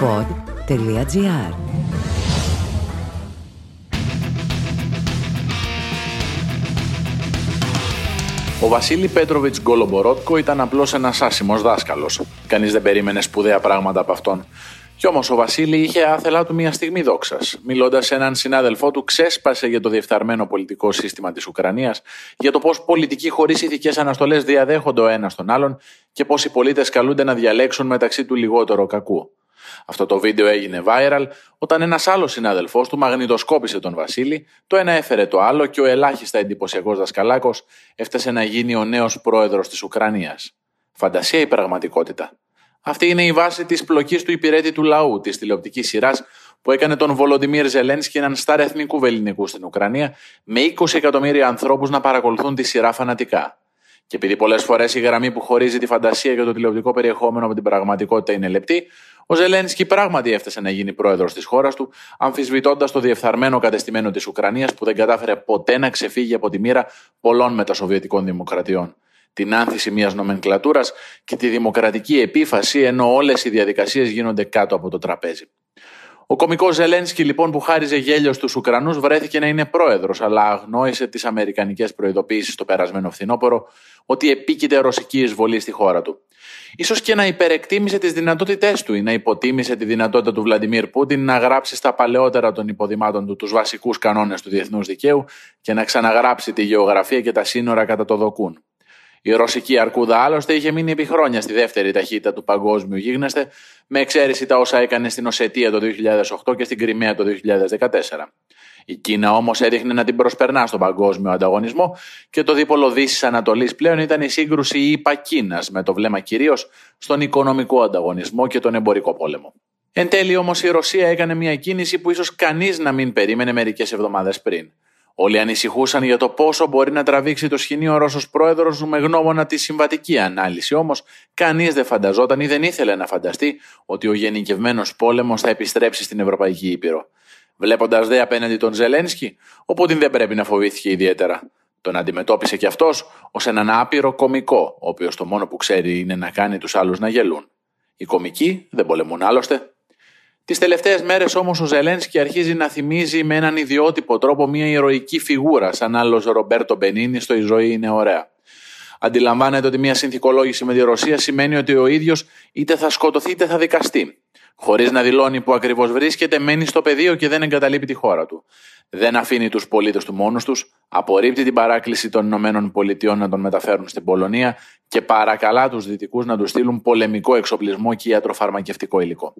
pod.gr Ο Βασίλη Πέτροβιτς Γκολομπορότκο ήταν απλώς ένας άσημος δάσκαλος. Κανείς δεν περίμενε σπουδαία πράγματα από αυτόν. Κι όμως ο Βασίλη είχε άθελά του μια στιγμή δόξας. Μιλώντας σε έναν συνάδελφό του, ξέσπασε για το διεφθαρμένο πολιτικό σύστημα της Ουκρανίας, για το πώς πολιτικοί χωρίς ηθικές αναστολές διαδέχονται ο ένας τον άλλον και πώς οι πολίτες καλούνται να διαλέξουν μεταξύ του λιγότερο κακού. Αυτό το βίντεο έγινε viral όταν ένας άλλος συνάδελφός του μαγνητοσκόπησε τον Βασίλη, το ένα έφερε το άλλο και ο ελάχιστα εντυπωσιακός δασκαλάκος έφτασε να γίνει ο νέος πρόεδρος της Ουκρανίας. Φαντασία ή πραγματικότητα. Αυτή είναι η βάση της πλοκής του υπηρέτη του λαού της τηλεοπτικής σειράς που έκανε τον Βολοντιμίρ Ζελένσκι έναν στάρ εθνικού βεληνικού στην Ουκρανία με 20 εκατομμύρια ανθρώπους να παρακολουθούν τη σειρά φανατικά. Και επειδή πολλές φορές η γραμμή που χωρίζει τη φαντασία και το τηλεοπτικό περιεχόμενο από την πραγματικότητα είναι λεπτή, ο Ζελένσκι πράγματι έφτασε να γίνει πρόεδρος της χώρας του, αμφισβητώντας το διεφθαρμένο κατεστημένο της Ουκρανίας που δεν κατάφερε ποτέ να ξεφύγει από τη μοίρα πολλών μετασοβιετικών δημοκρατιών. Την άνθηση μιας νομενκλατούρα και τη δημοκρατική επίφαση ενώ όλες οι διαδικασίες γίνονται κάτω από το τραπέζι. Ο κομικός Ζελένσκι, λοιπόν, που χάριζε γέλιο στους Ουκρανούς, βρέθηκε να είναι πρόεδρος, αλλά αγνόησε τις αμερικανικές προειδοποιήσει το περασμένο φθινόπωρο ότι επίκειται ρωσική εισβολή στη χώρα του. σω και να υπερεκτίμησε τις δυνατότητές του ή να υποτίμησε τη δυνατότητα του Βλαντιμίρ Πούτιν να γράψει στα παλαιότερα των υποδημάτων του τους βασικούς κανόνες του διεθνούς δικαίου και να ξαναγράψει τη γεωγραφία και τα σύνορα κατά το δοκούν. Η ρωσική αρκούδα άλλωστε είχε μείνει επί χρόνια στη δεύτερη ταχύτητα του παγκόσμιου γίγνεσθε, με εξαίρεση τα όσα έκανε στην Οσετία το 2008 και στην Κρυμαία το 2014. Η Κίνα όμως έδειχνε να την προσπερνά στον παγκόσμιο ανταγωνισμό και το δίπολο Δύσης Ανατολής πλέον ήταν η σύγκρουση ΙΠΑ-Κίνα, με το βλέμμα κυρίως στον οικονομικό ανταγωνισμό και τον εμπορικό πόλεμο. Εν τέλει όμως η Ρωσία έκανε μια κίνηση που ίσως κανείς να μην περίμενε μερικές εβδομάδες πριν. Όλοι ανησυχούσαν για το πόσο μπορεί να τραβήξει το σκηνή ο Ρώσος πρόεδρος με γνώμονα τη συμβατική ανάλυση. Όμως κανείς δεν φανταζόταν ή δεν ήθελε να φανταστεί ότι ο γενικευμένος πόλεμος θα επιστρέψει στην Ευρωπαϊκή Ήπειρο. Βλέποντας δε απέναντι τον Ζελένσκι, ο Πούτιν δεν πρέπει να φοβήθηκε ιδιαίτερα. Τον αντιμετώπισε κι αυτός ως έναν άπειρο κομικό, ο οποίος το μόνο που ξέρει είναι να κάνει τους άλλους να γελούν. Οι κομικοί δεν πολεμούν άλλωστε. Τις τελευταίες μέρες όμως ο Ζελένσκι αρχίζει να θυμίζει με έναν ιδιότυπο τρόπο μια ηρωική φιγούρα, σαν άλλος Ρομπέρτο Μπενίνη στο Η ζωή είναι ωραία. Αντιλαμβάνεται ότι μια συνθηκολόγηση με τη Ρωσία σημαίνει ότι ο ίδιος είτε θα σκοτωθεί είτε θα δικαστεί. Χωρίς να δηλώνει που ακριβώς βρίσκεται, μένει στο πεδίο και δεν εγκαταλείπει τη χώρα του. Δεν αφήνει τους πολίτες του μόνους τους, απορρίπτει την παράκληση των Ηνωμένων Πολιτειών να τον μεταφέρουν στην Πολωνία και παρακαλά τους Δυτικούς να τους στείλουν πολεμικό εξοπλισμό και ιατροφαρμακευτικό υλικό.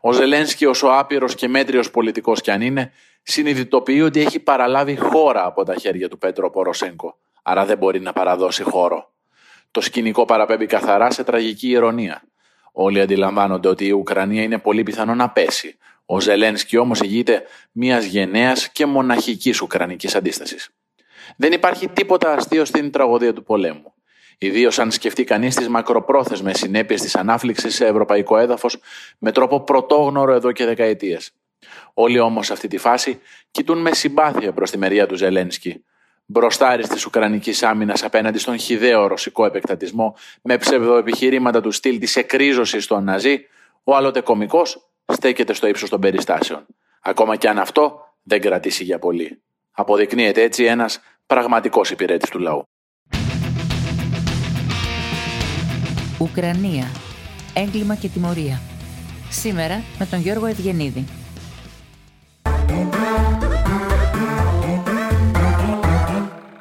Ο Ζελένσκι, όσο άπειρο και μέτριος πολιτικός κι αν είναι, συνειδητοποιεί ότι έχει παραλάβει χώρα από τα χέρια του Πέτρο Ποροσέγκο, άρα δεν μπορεί να παραδώσει χώρο. Το σκηνικό παραπέμπει καθαρά σε τραγική ηρωνία. Όλοι αντιλαμβάνονται ότι η Ουκρανία είναι πολύ πιθανό να πέσει. Ο Ζελένσκι όμως ηγείται μιας γενναίας και μοναχικής Ουκρανικής αντίστασης. Δεν υπάρχει τίποτα αστείο στην τραγωδία του πολέμου. Ιδίως αν σκεφτεί κανείς τις μακροπρόθεσμες συνέπειες της ανάφληξης σε ευρωπαϊκό έδαφος με τρόπο πρωτόγνωρο εδώ και δεκαετίες. Όλοι όμως σε αυτή τη φάση κοιτούν με συμπάθεια προς τη μεριά του Ζελένσκι, μπροστάρι τη Ουκρανικής άμυνας απέναντι στον χιδαίο ρωσικό επεκτατισμό με ψευδοεπιχειρήματα του στυλ της εκρίζωσης των Ναζί, ο άλλοτε κωμικό στέκεται στο ύψος των περιστάσεων. Ακόμα και αν αυτό δεν κρατήσει για πολύ. Αποδεικνύεται έτσι ένας πραγματικός υπηρέτης του λαού. Ουκρανία. Έγκλημα και τιμωρία. Σήμερα με τον Γιώργο Ευγενίδη.